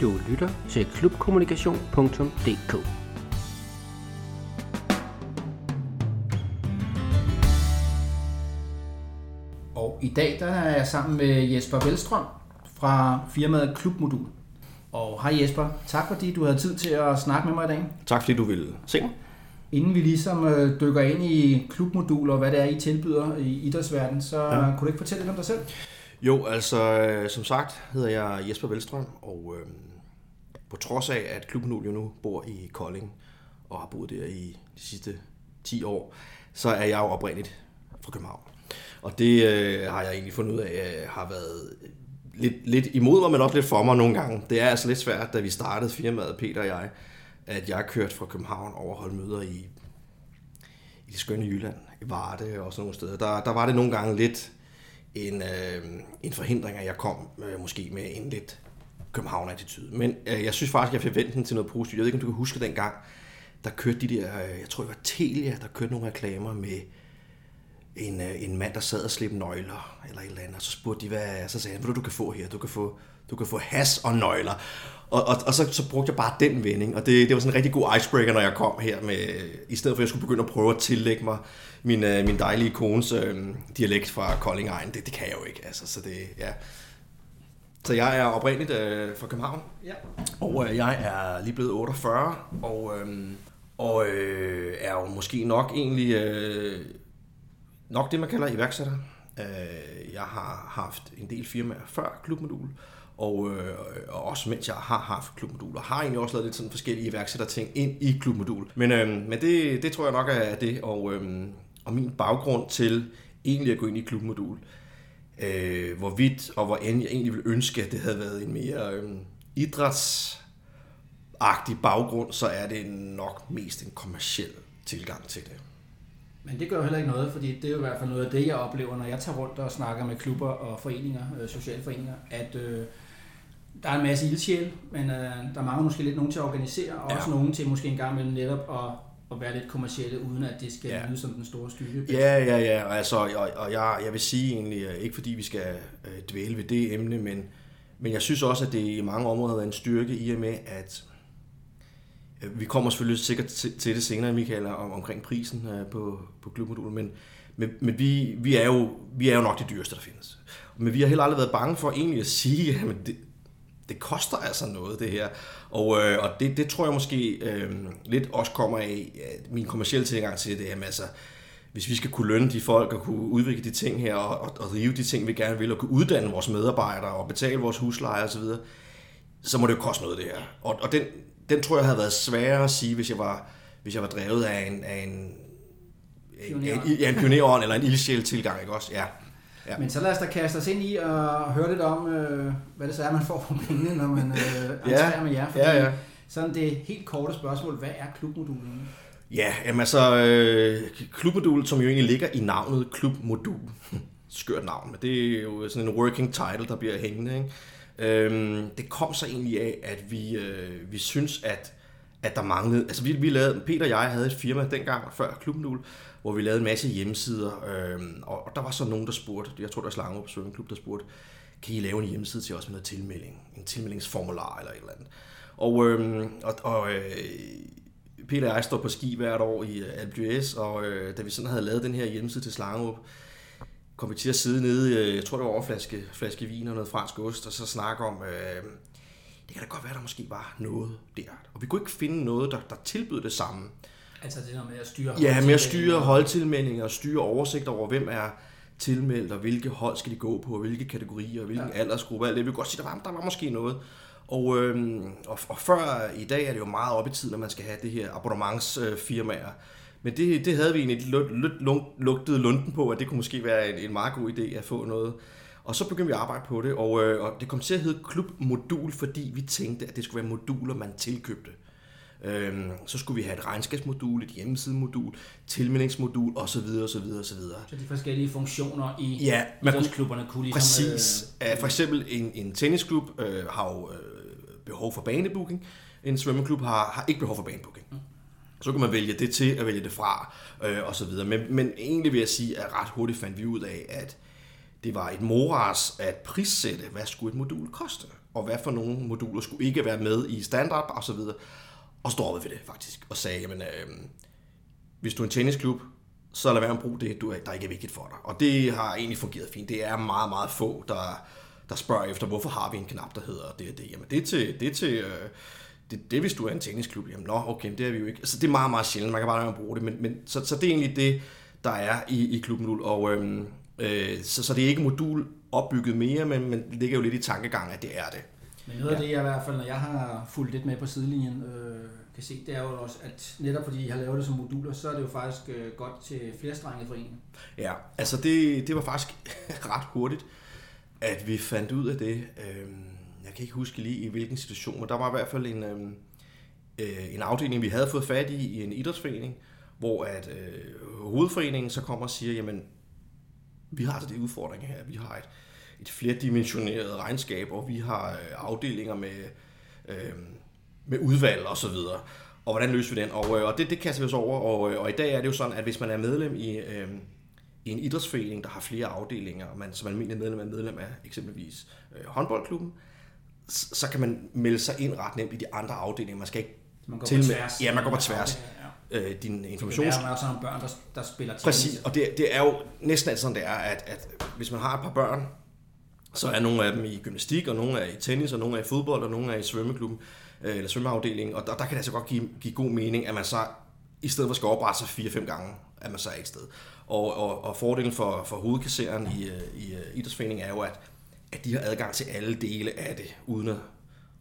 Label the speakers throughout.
Speaker 1: Du lytter til klubkommunikation.dk
Speaker 2: Og i dag der er jeg sammen med Jesper Velstrøm fra firmaet Klubmodul. Og hej Jesper, tak fordi du havde tid til at snakke med mig i dag.
Speaker 3: Tak fordi du ville se mig.
Speaker 2: Inden vi ligesom øh, dykker ind i klubmodul og hvad det er, I tilbyder i idrætsverdenen, så ja. kunne du ikke fortælle lidt om dig selv?
Speaker 3: Jo, altså øh, som sagt hedder jeg Jesper Velstrøm, og øh, på trods af, at klubben jo nu bor i Kolding, og har boet der i de sidste 10 år, så er jeg jo oprindeligt fra København. Og det øh, har jeg egentlig fundet ud af, øh, har været lidt, lidt imod mig, men også lidt for mig nogle gange. Det er altså lidt svært, da vi startede firmaet, Peter og jeg, at jeg kørte fra København over at møder i, i det skønne Jylland, i Varde og sådan nogle steder. Der, der var det nogle gange lidt en, øh, en forhindring, at jeg kom øh, måske med en lidt København-attitude. Men øh, jeg synes faktisk, jeg forventede til noget positivt. Jeg ved ikke, om du kan huske dengang, der kørte de der, øh, jeg tror det var Telia, der kørte nogle reklamer med en, øh, en mand, der sad og slæbte nøgler, eller et eller andet, og så spurgte de, hvad så sagde han, hvad du kan få her? Du kan få, du kan få has og nøgler. Og, og, og så, så brugte jeg bare den vending, og det, det var sådan en rigtig god icebreaker, når jeg kom her, med, i stedet for at jeg skulle begynde at prøve at tillægge mig min, øh, min dejlige kones øh, dialekt fra Kolding Egen. Det, det kan jeg jo ikke, altså, så det, ja. Så jeg er oprindeligt øh, fra København,
Speaker 2: Ja.
Speaker 3: og øh, jeg er lige blevet 48, og, øh, og øh, er jo måske nok egentlig øh, nok det, man kalder iværksætter. Øh, jeg har haft en del firmaer før Klubmodul, og, øh, og også mens jeg har haft Klubmodul, og har egentlig også lavet lidt sådan forskellige iværksætterting ind i Klubmodul. Men, øh, men det, det tror jeg nok er det, og, øh, og min baggrund til egentlig at gå ind i Klubmodul, øh, hvorvidt og hvor end jeg egentlig ville ønske, at det havde været en mere øh, idrætsagtig baggrund, så er det nok mest en kommersiel tilgang til det.
Speaker 2: Men det gør jo heller ikke noget, fordi det er jo i hvert fald noget af det, jeg oplever, når jeg tager rundt og snakker med klubber og foreninger, øh, sociale foreninger, at øh, der er en masse ildsjæl, men øh, der mangler måske lidt nogen til at organisere, og
Speaker 3: Ja.
Speaker 2: også nogen til måske en gang imellem netop at, at være lidt kommersielle, uden at det skal
Speaker 3: Ja.
Speaker 2: lyde som den store styrke.
Speaker 3: Ja, ja, ja. Altså, og, og jeg, jeg vil sige egentlig, øh, ikke fordi vi skal øh, dvæle ved det emne, men, men jeg synes også, at det i mange områder har været en styrke i og med, at øh, vi kommer selvfølgelig sikkert til, til det senere, Michael, om, omkring prisen øh, på, på klubmodulen, men, men, men vi, vi, er jo, vi er jo nok de dyreste, der findes. Men vi har heller aldrig været bange for egentlig at sige, at det, det koster altså noget, det her. Og, øh, og det, det tror jeg måske øh, lidt også kommer af at min kommercielle tilgang til det. Jamen, altså, hvis vi skal kunne lønne de folk og kunne udvikle de ting her og, og, og drive de ting, vi gerne vil, og kunne uddanne vores medarbejdere og betale vores husleje osv., så, så må det jo koste noget, det her. Og, og den, den tror jeg havde været sværere at sige, hvis jeg var, hvis jeg var drevet af en, af en, en, en, ja, en pionerånd eller en ildsjæl tilgang, ikke også? Ja. Ja.
Speaker 2: Men så lad os da kaste os ind i og høre lidt om, øh, hvad det så er, man får for pengene, når man øh, entrerer med jer. Fordi
Speaker 3: ja, ja.
Speaker 2: sådan det helt korte spørgsmål, hvad er klubmodulen?
Speaker 3: Ja, jamen altså, øh, klubmodul, som jo egentlig ligger i navnet klubmodul. Skørt navn, men det er jo sådan en working title, der bliver hængende. Ikke? Øhm, det kom så egentlig af, at vi, øh, vi synes, at, at der manglede... Altså, vi, vi lavede, Peter og jeg havde et firma dengang, før klubmodul, hvor vi lavede en masse hjemmesider, øh, og, der var så nogen, der spurgte, jeg tror, der var Slangerup Svømmeklub, der spurgte, kan I lave en hjemmeside til os med noget tilmelding? En tilmeldingsformular eller et eller andet. Og, øh, og, og øh, Peter og jeg står på ski hvert år i øh, Alpe d'Huez, og øh, da vi sådan havde lavet den her hjemmeside til Slangerup, kom vi til at sidde nede, øh, jeg tror det var over flaske, flaske vin og noget fransk ost, og så snakke om, øh, det kan da godt være, der måske var noget der. Og vi kunne ikke finde noget, der, der tilbød det samme.
Speaker 2: Altså det der med at styre
Speaker 3: Ja, med at styre holdtilmeldinger og styre oversigt over, hvem er tilmeldt, og hvilke hold skal de gå på, og hvilke kategorier, og hvilken ja. aldersgruppe, alt det. Vi kunne godt sige, der var, der var måske noget. Og, øhm, og, og før i dag er det jo meget op i tiden, at man skal have det her abonnementsfirmaer. Men det, det havde vi egentlig lidt, lugtet lunden på, at det kunne måske være en, en meget god idé at få noget. Og så begyndte vi at arbejde på det, og, øh, og det kom til at hedde Klubmodul, fordi vi tænkte, at det skulle være moduler, man tilkøbte. Øhm, så skulle vi have et regnskabsmodul, et hjemmesidemodul, tilmeldingsmodul osv. osv. osv.
Speaker 2: Så de forskellige funktioner i
Speaker 3: Ja, man kunne-
Speaker 2: idrætsklubberne kunne ligesom...
Speaker 3: Præcis. Øh, for eksempel en, en tennisklub øh, har jo øh, behov for banebooking. En svømmeklub har, har ikke behov for banebooking. Så kan man vælge det til og vælge det fra, øh, og så videre. Men, men egentlig vil jeg sige, at ret hurtigt fandt vi ud af, at det var et moras at prissætte, hvad skulle et modul koste. Og og hvad for nogle moduler skulle ikke være med i standard og så videre. Og stoppede ved det faktisk, og sagde, jamen, øh, hvis du er en tennisklub, så lad være med at bruge det, du, der ikke er vigtigt for dig. Og det har egentlig fungeret fint. Det er meget, meget få, der, der spørger efter, hvorfor har vi en knap, der hedder det og det. Jamen det er til, det er til øh, det, det hvis du er en tennisklub. Jamen nå, okay, det er vi jo ikke. Altså det er meget, meget sjældent, man kan bare lade bruge det. Men, men, så, så det er egentlig det, der er i, i klubmodul. Og øh, øh, så, så det er ikke modul opbygget mere, men, men det ligger jo lidt i tankegang, at det er det.
Speaker 2: Men noget af det, jeg i hvert fald, når jeg har fulgt lidt med på sidelinjen, øh, kan se, det er jo også, at netop fordi I har lavet det som moduler, så er det jo faktisk øh, godt til flerstrenget foreninger.
Speaker 3: Ja, altså det, det var faktisk ret hurtigt, at vi fandt ud af det. Øh, jeg kan ikke huske lige i hvilken situation, men der var i hvert fald en, øhm, øh, en afdeling, vi havde fået fat i i en idrætsforening, hvor at øh, hovedforeningen så kommer og siger, jamen, vi har altså de udfordringer her. Vi har et, et flerdimensioneret regnskab, og vi har øh, afdelinger med, øh, med udvalg og så videre. Og hvordan løser vi den? Og, øh, og det, det kaster vi os over, og, øh, og i dag er det jo sådan, at hvis man er medlem i, øh, i en idrætsforening, der har flere afdelinger, og man som almindelig medlem er medlem af eksempelvis øh, håndboldklubben, så kan man melde sig ind ret nemt i de andre afdelinger. Man skal ikke
Speaker 2: man går
Speaker 3: til
Speaker 2: på tværs.
Speaker 3: Ja, man går på tværs. Ja. Øh, din informations...
Speaker 2: Det er også nogle børn, der, der spiller tennis.
Speaker 3: Præcis, og det, det er jo næsten altid sådan, det er, at, at hvis man har et par børn, så er nogle af dem i gymnastik, og nogle er i tennis, og nogle er i fodbold, og nogle er i svømmeklubben, øh, eller svømmeafdelingen, og der, der kan det altså godt give, give god mening, at man så i stedet for skal oprette sig fire-fem gange, at man så er et sted. Og, og, og fordelen for, for hovedkasseren i, øh, i, øh, idrætsforeningen er jo, at at de har adgang til alle dele af det, uden at,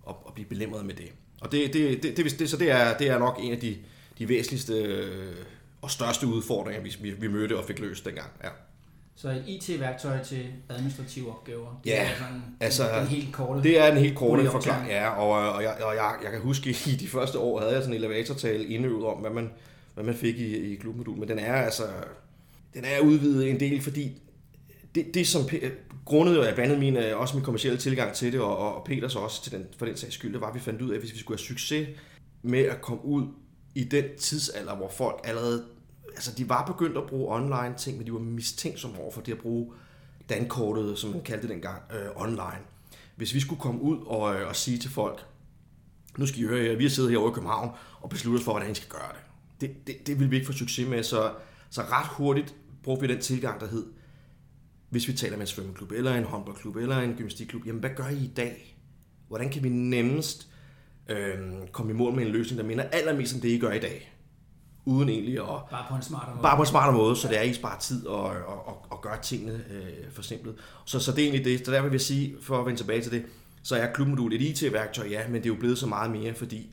Speaker 3: at, at blive belemret med det. Og det, det, det, det, det, så det er, det er nok en af de, de væsentligste øh, og største udfordringer, vi, vi, vi mødte og fik løst dengang. Ja.
Speaker 2: Så et IT-værktøj til administrative opgaver.
Speaker 3: Det ja, er sådan,
Speaker 2: altså, den helt korte.
Speaker 3: Det er den helt korte forklaring, ja. Og, og, jeg, og jeg, jeg kan huske, at i de første år havde jeg sådan en elevatortale indøvet om, hvad man, hvad man fik i, i klubmodul. Men den er altså den er udvidet en del, fordi det, det som grundet af blandt andet min, øh, også min kommersielle tilgang til det, og, og Peters også til den, for den sags skyld, det var, at vi fandt ud af, at hvis vi skulle have succes med at komme ud i den tidsalder, hvor folk allerede, altså de var begyndt at bruge online ting, men de var mistænksomme over for det at bruge dankortet, som man kaldte det dengang, øh, online. Hvis vi skulle komme ud og, øh, og sige til folk, nu skal I høre, vi har siddet herovre i København og besluttet for, hvordan I skal gøre det. Det, det, det ville vi ikke få succes med, så, så ret hurtigt brugte vi den tilgang, der hed, hvis vi taler med en svømmeklub, eller en håndboldklub, eller en gymnastikklub, jamen hvad gør I i dag? Hvordan kan vi nemmest øh, komme i mål med en løsning, der minder allermest om det, I gør i dag? Uden egentlig at...
Speaker 2: Bare på en smartere måde.
Speaker 3: Bare på en smartere måde, så det er, I sparer tid og, og, og, og gør tingene øh, for simpelt. Så, så det er egentlig det. Så der vil jeg sige, for at vende tilbage til det, så er klubmodul et IT-værktøj, ja, men det er jo blevet så meget mere, fordi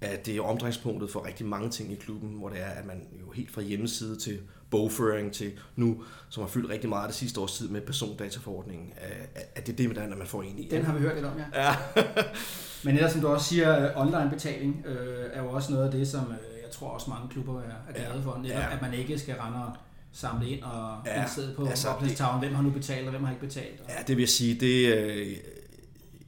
Speaker 3: at det er omdrejningspunktet for rigtig mange ting i klubben, hvor det er, at man jo helt fra hjemmeside til bogføring til nu, som har fyldt rigtig meget det sidste års tid med persondataforordningen, at det er det, med man får ind i.
Speaker 2: Den har vi hørt lidt om, ja.
Speaker 3: ja.
Speaker 2: Men ellers, som du også siger, øh, online betaling øh, er jo også noget af det, som øh, tror også mange klubber er, er glade for, netop, ja. at man ikke skal rende og samle ind og ja. sidde på altså, det, hvem har nu betalt, og hvem har ikke betalt. Og...
Speaker 3: Ja, det vil jeg sige, det, øh,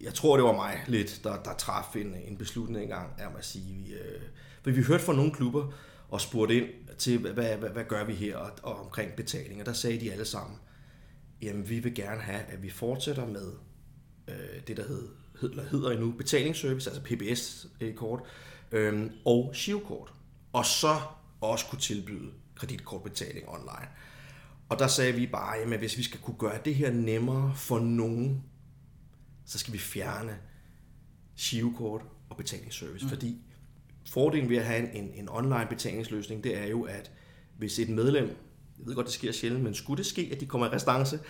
Speaker 3: jeg tror, det var mig lidt, der, der traf en, en beslutning engang, at sige. Vi, øh, for vi hørte fra nogle klubber og spurgte ind til, hvad, hvad, hvad gør vi her og, og omkring betaling, og der sagde de alle sammen, jamen vi vil gerne have, at vi fortsætter med øh, det, der hed, hedder, hedder endnu betalingsservice, altså PBS-kort, øh, og SIO-kort. Og så også kunne tilbyde kreditkortbetaling online. Og der sagde vi bare, at hvis vi skal kunne gøre det her nemmere for nogen, så skal vi fjerne SIO-kort og betalingsservice, mm. fordi fordelen ved at have en, en online betalingsløsning, det er jo, at hvis et medlem, jeg ved godt, det sker sjældent, men skulle det ske, at de kommer i restance,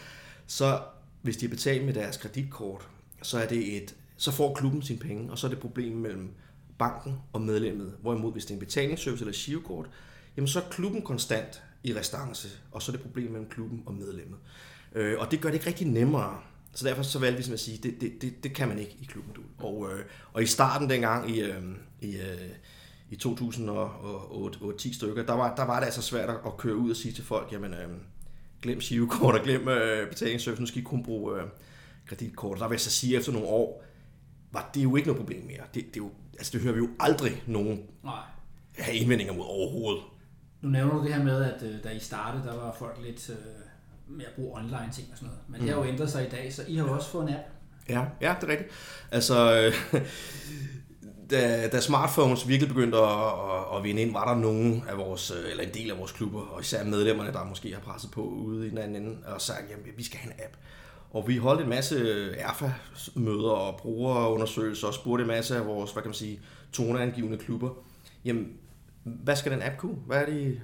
Speaker 3: så hvis de er betalt med deres kreditkort, så er det et, så får klubben sine penge, og så er det problem mellem banken og medlemmet. Hvorimod hvis det er en betalingsservice eller girokort, jamen så er klubben konstant i restance, og så er det problem mellem klubben og medlemmet. Øh, og det gør det ikke rigtig nemmere så derfor så valgte vi som at sige, det, det, det, det kan man ikke i klubmodul. Og, øh, og i starten dengang i, øh, i, øh, i 2008-10 stykker, der var, der var det altså svært at køre ud og sige til folk, jamen øh, glem SIO-kort og glem øh, betalingsservice, nu skal I kun bruge øh, kreditkort. Der vil jeg så sige, at efter nogle år, var det jo ikke noget problem mere. Det, det, er jo, altså det hører vi jo aldrig nogen Nej. have indvendinger mod overhovedet.
Speaker 2: Nu nævner du det her med, at øh, da I startede, der var folk lidt... Øh med at bruge online ting og sådan noget. Men mm. det har jo ændret sig i dag, så I har jo også fået en app.
Speaker 3: Ja, ja, det er rigtigt. Altså, øh, da, da smartphones virkelig begyndte at, at, at vinde ind, var der nogen af vores, øh, eller en del af vores klubber, og især medlemmerne, der måske har presset på ude i den anden ende, og sagt, jamen, vi skal have en app. Og vi holdt en masse erfa-møder og brugerundersøgelser, og spurgte en masse af vores, hvad kan man sige, toneangivende klubber, jamen, hvad skal den app kunne? Hvad er det?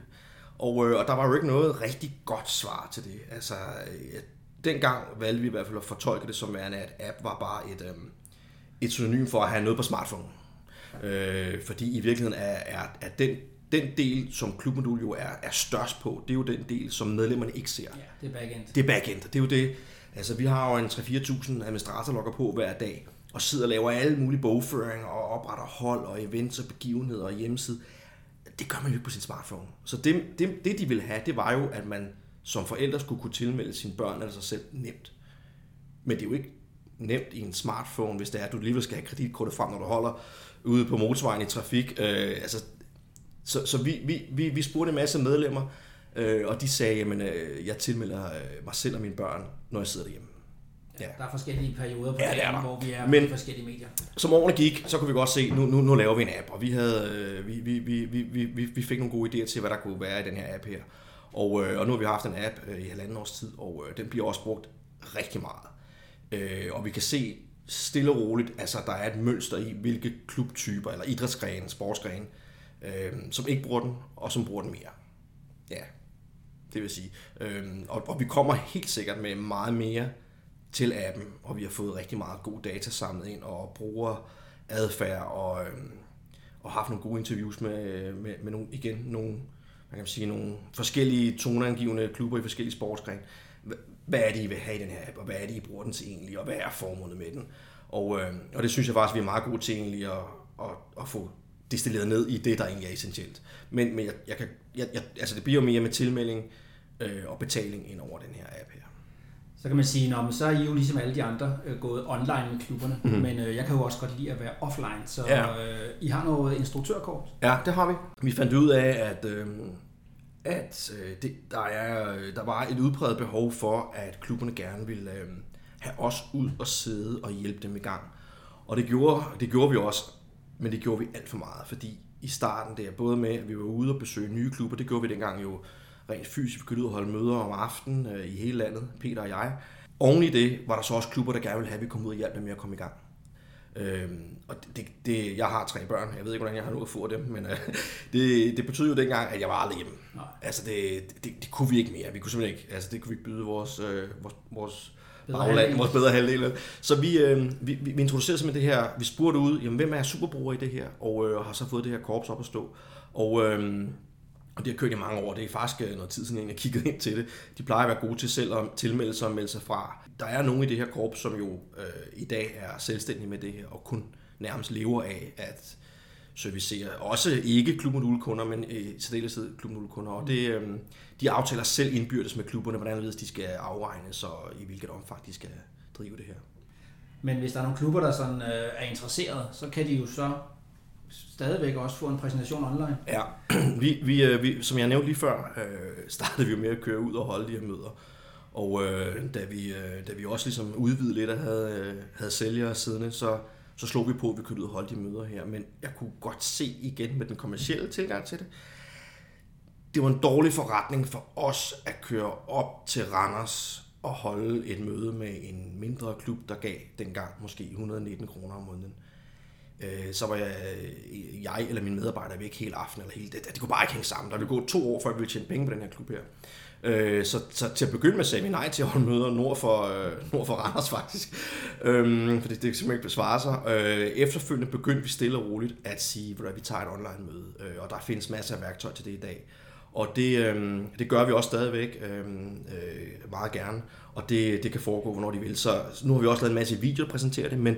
Speaker 3: Og, øh, og der var jo ikke noget rigtig godt svar til det. Altså, øh, dengang valgte vi i hvert fald at fortolke det som værende, at app var bare et, øh, et synonym for at have noget på smartphone. Øh, fordi i virkeligheden er, er, er den, den del, som klubmodul jo er, er størst på, det er jo den del, som medlemmerne ikke ser.
Speaker 2: Ja, det er backend.
Speaker 3: Det er backend. Det er jo det. Altså, vi har jo en 3-4.000 administratorlogger på hver dag, og sidder og laver alle mulige bogføringer, og opretter hold, og events, og begivenheder, og hjemmeside. Det gør man jo ikke på sin smartphone. Så det, det, det, de ville have, det var jo, at man som forældre skulle kunne tilmelde sine børn eller sig selv nemt. Men det er jo ikke nemt i en smartphone, hvis det er, at du alligevel skal have kreditkortet frem, når du holder ude på motorvejen i trafik. Øh, altså, så så vi, vi, vi, vi spurgte en masse medlemmer, øh, og de sagde, at øh, jeg tilmelder øh, mig selv og mine børn, når jeg sidder derhjemme.
Speaker 2: Ja. Der er forskellige perioder på
Speaker 3: Ja,
Speaker 2: dagen,
Speaker 3: der.
Speaker 2: hvor vi er
Speaker 3: Men-
Speaker 2: på forskellige medier.
Speaker 3: Som årene gik, så kunne vi godt se, nu, nu, nu laver vi en app, og vi, havde, øh, vi, vi, vi, vi, vi, vi- vi fik nogle gode idéer til, hvad der kunne være i den her app her. Og, øh, og nu har vi haft en app øh, i halvanden års tid, og øh, den bliver også brugt rigtig meget. Øh, og vi kan se stille og roligt, altså der er et mønster i, hvilke klubtyper, eller idrætsgrene, sportsgrene, øh, som ikke bruger den, og som bruger den mere. Ja, det vil sige. Øhm, og, og vi kommer helt sikkert med meget mere til appen, og vi har fået rigtig meget god data samlet ind, og bruger adfærd, og, øhm, og haft nogle gode interviews med, med, med nogle, igen, nogle, man kan sige, nogle forskellige toneangivende klubber i forskellige sportsgrene. Hvad er det, I vil have i den her app, og hvad er det, I bruger den til egentlig, og hvad er formålet med den? Og, øh, og det synes jeg faktisk, vi er meget gode til egentlig at, at, at få destilleret ned i det, der egentlig er essentielt. Men, men jeg, jeg kan, jeg, jeg, altså det bliver jo mere med tilmelding øh, og betaling ind over den her app her.
Speaker 2: Så kan man sige, men så er I jo ligesom alle de andre øh, gået online med klubberne,
Speaker 3: Mhm.
Speaker 2: mm-hmm. men øh, jeg kan jo også godt lide at være offline, så
Speaker 3: Ja.
Speaker 2: øh, I har noget instruktørkort.
Speaker 3: Ja, det har vi. Vi fandt ud af, at, øh, at øh, det, der, er, øh, der var et udpræget behov for, at klubberne gerne ville øh, have os ud og sidde og hjælpe dem i gang. Og det gjorde, det gjorde vi også, men det gjorde vi alt for meget, fordi i starten der, både med, at vi var ude og besøge nye klubber, det gjorde vi dengang jo rent fysisk, kunne ud og holde møder om aftenen øh, i hele landet, Peter og jeg. Oven i det var der så også klubber, der gerne ville have, at vi kom ud og hjalp dem med at komme i gang. Øhm, og det, det, jeg har tre børn, jeg ved ikke, hvordan jeg har nået at få dem, men øh, det, det betød jo dengang, at jeg var aldrig hjemme.
Speaker 2: Nej.
Speaker 3: Altså, det, det, det, kunne vi ikke mere. Vi kunne simpelthen ikke, altså det kunne vi ikke byde vores, øh, vores, vores bagland, vores bedre halvdel. Så vi, øh, vi, vi, vi introducerede simpelthen det her, vi spurgte ud, jamen, hvem er superbrugere i det her, og øh, har så fået det her korps op at stå. Og, øh, og det har kørt i mange år, det er faktisk øh, noget tid siden, jeg kiggede ind til det. De plejer at være gode til selv at tilmelde sig og melde sig fra. Der er nogen i det her korps, som jo øh, i dag er selvstændige med det her, og kun nærmest lever af at servicere, også ikke klubmodulkunder, men øh, i særdeleshed klubmodulkunder. Og det, øh, de aftaler selv indbyrdes med klubberne, hvordan de skal afregnes, og i hvilket omfang de skal drive det her.
Speaker 2: Men hvis der er nogle klubber, der sådan, øh, er interesseret, så kan de jo så stadigvæk også få en præsentation online.
Speaker 3: Ja, vi, vi, øh, vi, som jeg nævnte lige før, øh, startede vi jo med at køre ud og holde de her møder. Og øh, da, vi, øh, da vi også ligesom udvidede lidt og havde, øh, havde sælgere siddende, så, så slog vi på, at vi kunne ud og holde de møder her. Men jeg kunne godt se igen med den kommercielle tilgang til det, det var en dårlig forretning for os at køre op til Randers og holde et møde med en mindre klub, der gav dengang måske 119 kroner om måneden. Øh, så var jeg, øh, jeg eller mine medarbejdere væk hele aften eller hele det. Det kunne bare ikke hænge sammen. Der ville gå to år, før vi ville tjene penge på den her klub her. Øh, så, så til at begynde med sagde vi nej til at holde møder nord for, øh, nord for Randers faktisk. Øh, fordi det simpelthen ikke besvare sig. Øh, efterfølgende begyndte vi stille og roligt at sige, at vi tager et online møde. Øh, og der findes masser af værktøj til det i dag. Og det, øh, det gør vi også stadigvæk øh, øh, meget gerne. Og det, det kan foregå, hvornår de vil. Så nu har vi også lavet en masse videoer, præsentere præsenterer det, men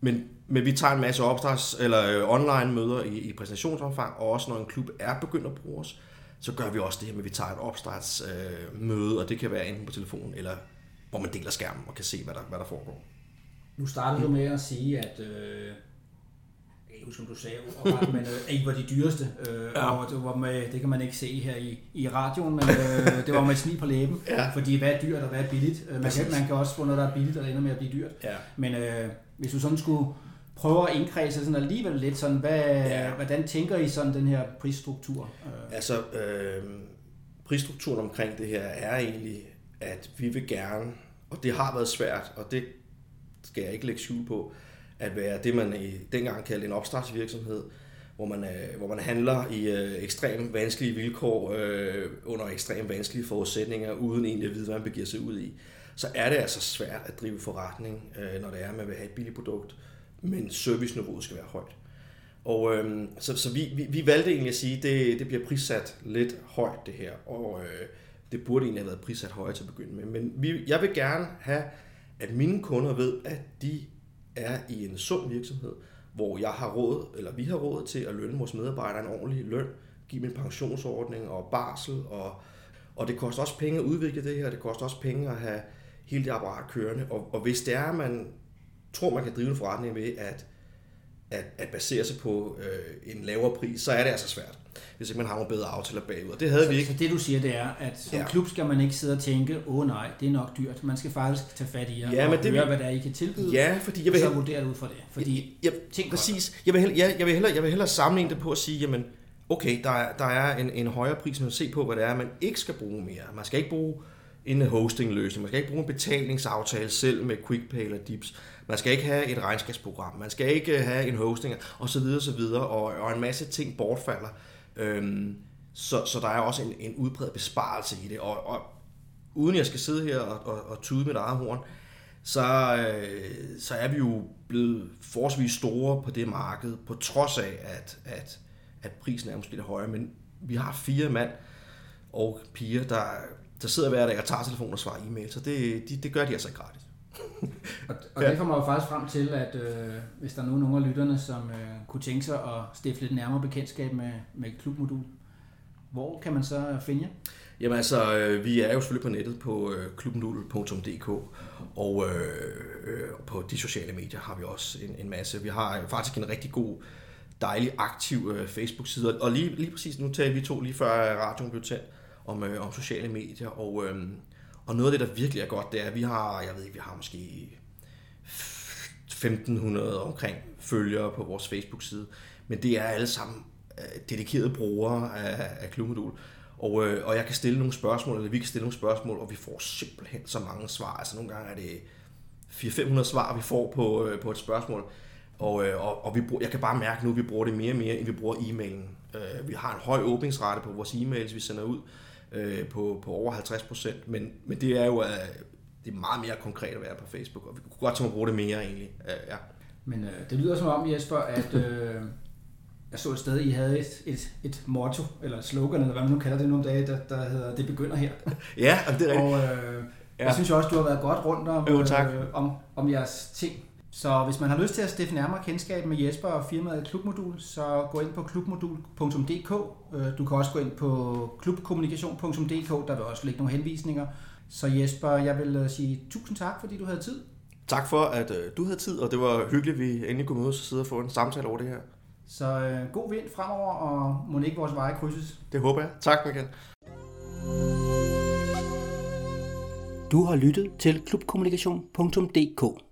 Speaker 3: men, men vi tager en masse opstarts, eller øh, online møder i, i præsentationsomfang, og også når en klub er begyndt at bruge os, så gør vi også det her med, at vi tager et opstartsmøde, øh, og det kan være enten på telefonen, eller hvor man deler skærmen og kan se, hvad der, hvad der foregår.
Speaker 2: Nu startede du med at sige, at øh, ikke huske, om du sagde overret, men øh, ikke var de dyreste. Øh,
Speaker 3: Ja.
Speaker 2: og det, var med, det kan man ikke se her i, i radioen, men øh, det var med et smil på læben.
Speaker 3: Ja.
Speaker 2: Fordi hvad er dyrt og hvad er billigt? Øh, man, kan, man kan også få noget, der er billigt, og ender med at blive dyrt.
Speaker 3: Ja.
Speaker 2: Men øh, hvis du sådan skulle prøve at indkredse sådan alligevel lidt sådan, hvad,
Speaker 3: Ja.
Speaker 2: hvordan tænker I sådan den her prisstruktur? Øh,
Speaker 3: Altså, øh, prisstrukturen omkring det her er egentlig, at vi vil gerne, og det har været svært, og det skal jeg ikke lægge skjul på, at være det, man i dengang kaldte en opstartsvirksomhed, hvor man, øh, hvor man handler i øh, ekstremt vanskelige vilkår, øh, under ekstremt vanskelige forudsætninger, uden egentlig at vide, hvad man begiver sig ud i. Så er det altså svært at drive forretning, øh, når det er, at man vil have et billigt produkt, men serviceniveauet skal være højt. Og øh, så, så vi, vi, vi valgte egentlig at sige, at det, det bliver prissat lidt højt det her, og øh, det burde egentlig have været prissat højere til at begynde med. Men vi, jeg vil gerne have, at mine kunder ved, at de er i en sund virksomhed, hvor jeg har råd, eller vi har råd til at lønne vores medarbejdere en ordentlig løn, give dem en pensionsordning og barsel, og, og det koster også penge at udvikle det her, det koster også penge at have hele det apparat kørende, og, og hvis det er, at man tror, man kan drive en forretning ved at at, at basere sig på øh, en lavere pris, så er det altså svært, hvis ikke man har nogle bedre aftaler bagud. Og det havde vi
Speaker 2: så,
Speaker 3: ikke.
Speaker 2: så det du siger, det er, at som
Speaker 3: Ja.
Speaker 2: ja. klub skal man ikke sidde og tænke, åh oh, nej, det er nok dyrt. Man skal faktisk tage fat i jer
Speaker 3: Ja,
Speaker 2: og
Speaker 3: men det
Speaker 2: høre,
Speaker 3: vil-
Speaker 2: hvad der er, I kan tilbyde,
Speaker 3: Ja, fordi jeg
Speaker 2: og
Speaker 3: vil,
Speaker 2: så
Speaker 3: hellere,
Speaker 2: vurdere det ud fra det. Fordi
Speaker 3: jeg,
Speaker 2: tænk
Speaker 3: præcis, jeg vil, hellere, ja, jeg, vil hellere, jeg vil hellere sammenligne det på at sige, jamen, okay, der er, der er en, en højere pris, men se på, hvad det er, man ikke skal bruge mere. Man skal ikke bruge en hostingløsning, man skal ikke bruge en betalingsaftale selv med QuickPay eller Dips, man skal ikke have et regnskabsprogram, man skal ikke have en hosting, og så videre, så videre, og, og en masse ting bortfalder. Øhm, så, så der er også en, en udbredt besparelse i det, og, og uden jeg skal sidde her og, og, og tude mit eget horn, så, øh, så er vi jo blevet forholdsvis store på det marked, på trods af, at, at, at prisen er måske lidt højere, men vi har fire mand og piger, der, der sidder hver dag og tager telefon og svarer e-mail, så det, de, det gør de altså gratis.
Speaker 2: Og, og
Speaker 3: Ja.
Speaker 2: det får mig jo faktisk frem til, at øh, hvis der er nogen, nogle af lytterne, som øh, kunne tænke sig at stifte lidt nærmere bekendtskab med, med klubmodul, hvor kan man så finde jer?
Speaker 3: Jamen altså, øh, vi er jo selvfølgelig på nettet på øh, klubnudel.dk, og øh, øh, på de sociale medier har vi også en, en masse. Vi har faktisk en rigtig god, dejlig, aktiv øh, Facebook-side, og lige, lige præcis nu talte vi to lige før radioen blev tændt om, øh, om sociale medier, og, øh, og noget af det, der virkelig er godt, det er, at vi har, jeg ved ikke, vi har måske 1500 omkring følgere på vores Facebook-side, men det er alle sammen øh, dedikerede brugere af, af Klubmodul. Og, øh, og jeg kan stille nogle spørgsmål, eller vi kan stille nogle spørgsmål, og vi får simpelthen så mange svar. Altså nogle gange er det 400-500 svar, vi får på, øh, på et spørgsmål. Og, øh, og, og vi bruger, jeg kan bare mærke nu, at vi bruger det mere og mere, end vi bruger e-mailen. Øh, vi har en høj åbningsrate på vores e-mails, vi sender ud øh, på, på over 50 procent, men, men det er jo øh, det er meget mere konkret at være på Facebook, og vi kunne godt tænke at bruge det mere egentlig. Øh, ja.
Speaker 2: Men øh, det lyder som om, Jesper, at øh, jeg så et sted, I havde et, et, et motto, eller et slogan, eller hvad man nu kalder det nogle dage, der, der hedder, det begynder her.
Speaker 3: ja, det er rigtigt.
Speaker 2: Og øh,
Speaker 3: Ja.
Speaker 2: jeg synes også, du har været godt rundt om,
Speaker 3: Jo, tak.
Speaker 2: øh, om, om jeres ting. Så hvis man har lyst til at stifte nærmere kendskab med Jesper og firmaet Klubmodul, så gå ind på klubmodul.dk. Øh, Du kan også gå ind på klubkommunikation.dk, der vil også ligge nogle henvisninger. Så Jesper, jeg vil øh, sige tusind tak, fordi du havde tid.
Speaker 3: Tak for, at øh, du havde tid, og det var hyggeligt, at vi endelig kunne mødes og sidde og få en samtale over det her.
Speaker 2: Så øh, god vind fremover, og må ikke vores veje krydses.
Speaker 3: Det håber jeg. Tak, Michael.
Speaker 1: Du har lyttet til klubkommunikation.dk.